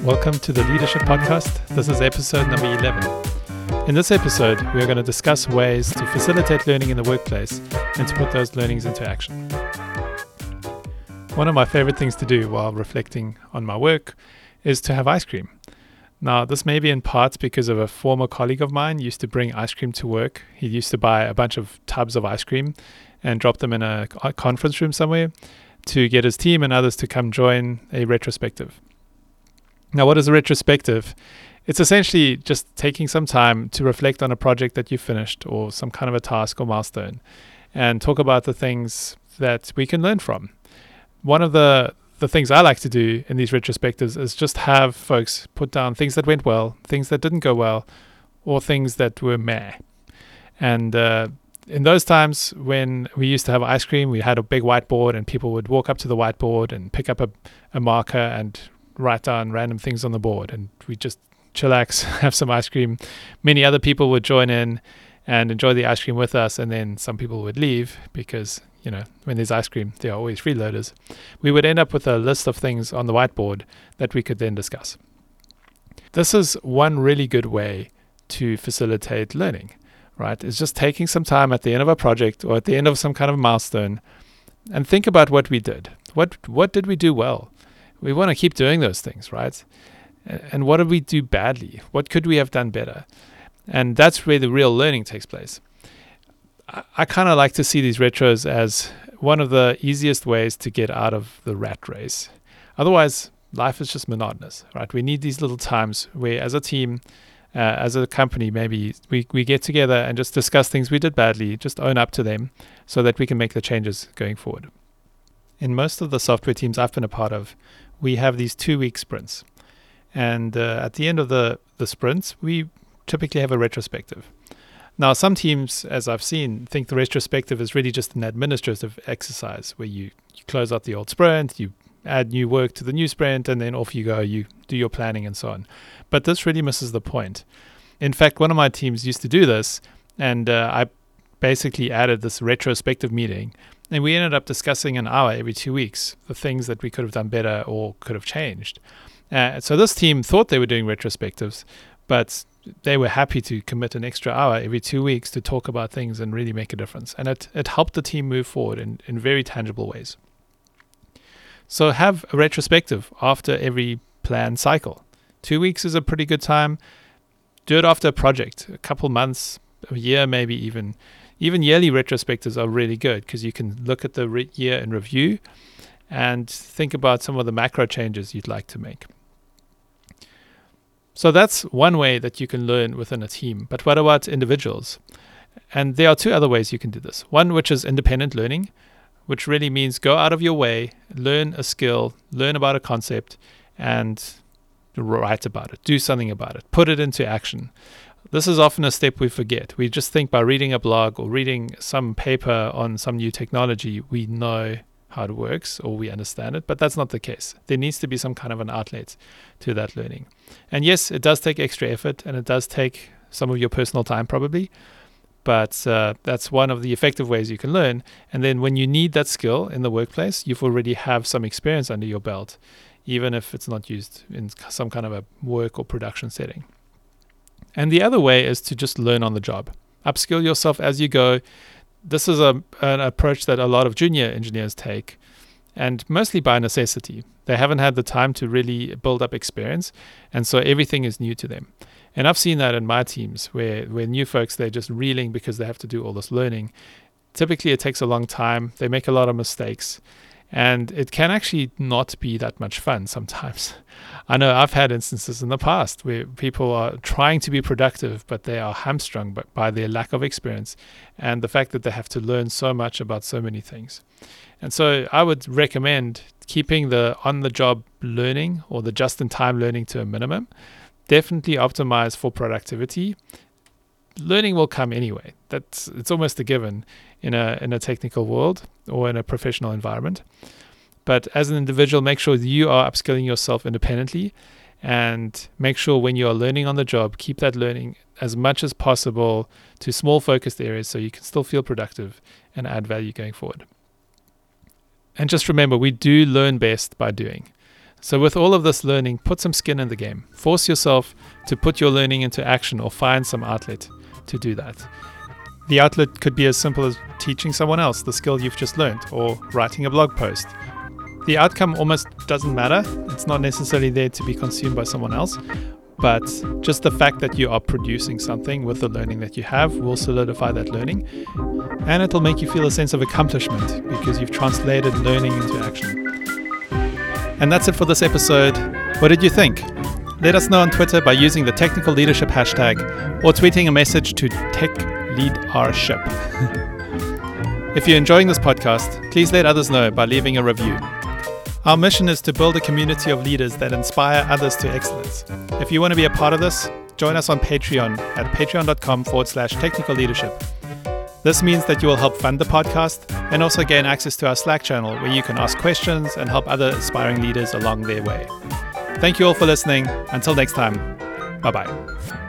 Welcome to the Leadership Podcast. This is episode number 11. In this episode, we are going to discuss ways to facilitate learning in the workplace and to put those learnings into action. One of my favorite things to do while reflecting on my work is to have ice cream. Now, this may be in part because of a former colleague of mine used to bring ice cream to work. He used to buy a bunch of tubs of ice cream and drop them in a conference room somewhere to get his team and others to come join a retrospective. Now, what is a retrospective? It's essentially just taking some time to reflect on a project that you finished or some kind of a task or milestone and talk about the things that we can learn from. One of the the things I like to do in these retrospectives is just have folks put down things that went well, things that didn't go well, or things that were meh. And uh, in those times when we used to have ice cream, we had a big whiteboard, and people would walk up to the whiteboard and pick up a, a marker and write down random things on the board, and we just chillax, have some ice cream. Many other people would join in and enjoy the ice cream with us, and then some people would leave because you know when there's ice cream, there are always freeloaders. We would end up with a list of things on the whiteboard that we could then discuss. This is one really good way to facilitate learning, right? It's just taking some time at the end of a project or at the end of some kind of milestone and think about what we did. What what did we do well? We want to keep doing those things, right? And what did we do badly? What could we have done better? And that's where the real learning takes place. I, I kind of like to see these retros as one of the easiest ways to get out of the rat race. Otherwise, life is just monotonous, right? We need these little times where, as a team, uh, as a company, maybe we, we get together and just discuss things we did badly, just own up to them so that we can make the changes going forward. In most of the software teams I've been a part of, we have these two week sprints. And uh, at the end of the, the sprints, we typically have a retrospective. Now, some teams, as I've seen, think the retrospective is really just an administrative exercise where you, you close out the old sprint, you add new work to the new sprint, and then off you go. You do your planning and so on. But this really misses the point. In fact, one of my teams used to do this, and uh, I basically added this retrospective meeting and we ended up discussing an hour every two weeks the things that we could have done better or could have changed. Uh, so this team thought they were doing retrospectives, but they were happy to commit an extra hour every two weeks to talk about things and really make a difference. And it, it helped the team move forward in, in very tangible ways. So have a retrospective after every planned cycle. Two weeks is a pretty good time. Do it after a project, a couple months, a year, maybe even even yearly retrospectives are really good because you can look at the re- year in review and think about some of the macro changes you'd like to make. So that's one way that you can learn within a team. But what about individuals? And there are two other ways you can do this. One, which is independent learning, which really means go out of your way, learn a skill, learn about a concept, and write about it, do something about it, put it into action. This is often a step we forget. We just think by reading a blog or reading some paper on some new technology, we know how it works or we understand it, but that's not the case. There needs to be some kind of an outlet to that learning. And yes, it does take extra effort and it does take some of your personal time probably, but uh, that's one of the effective ways you can learn. And then when you need that skill in the workplace, you've already have some experience under your belt, even if it's not used in some kind of a work or production setting. And the other way is to just learn on the job, upskill yourself as you go. This is a, an approach that a lot of junior engineers take, and mostly by necessity. They haven't had the time to really build up experience, and so everything is new to them. And I've seen that in my teams where, where new folks, they're just reeling because they have to do all this learning. Typically, it takes a long time, they make a lot of mistakes, and it can actually not be that much fun sometimes. I know I've had instances in the past where people are trying to be productive, but they are hamstrung by their lack of experience and the fact that they have to learn so much about so many things. And so I would recommend keeping the on the job learning or the just in time learning to a minimum. Definitely optimize for productivity. Learning will come anyway. That's it's almost a given in a in a technical world or in a professional environment. But as an individual, make sure you are upskilling yourself independently and make sure when you are learning on the job, keep that learning as much as possible to small focused areas so you can still feel productive and add value going forward. And just remember, we do learn best by doing. So, with all of this learning, put some skin in the game. Force yourself to put your learning into action or find some outlet to do that. The outlet could be as simple as teaching someone else the skill you've just learned or writing a blog post. The outcome almost doesn't matter, it's not necessarily there to be consumed by someone else, but just the fact that you are producing something with the learning that you have will solidify that learning and it'll make you feel a sense of accomplishment because you've translated learning into action. And that's it for this episode. What did you think? Let us know on Twitter by using the technical leadership hashtag or tweeting a message to techleadership. if you're enjoying this podcast, please let others know by leaving a review. Our mission is to build a community of leaders that inspire others to excellence. If you want to be a part of this, join us on Patreon at patreon.com forward slash technical leadership. This means that you will help fund the podcast and also gain access to our Slack channel where you can ask questions and help other aspiring leaders along their way. Thank you all for listening. Until next time, bye bye.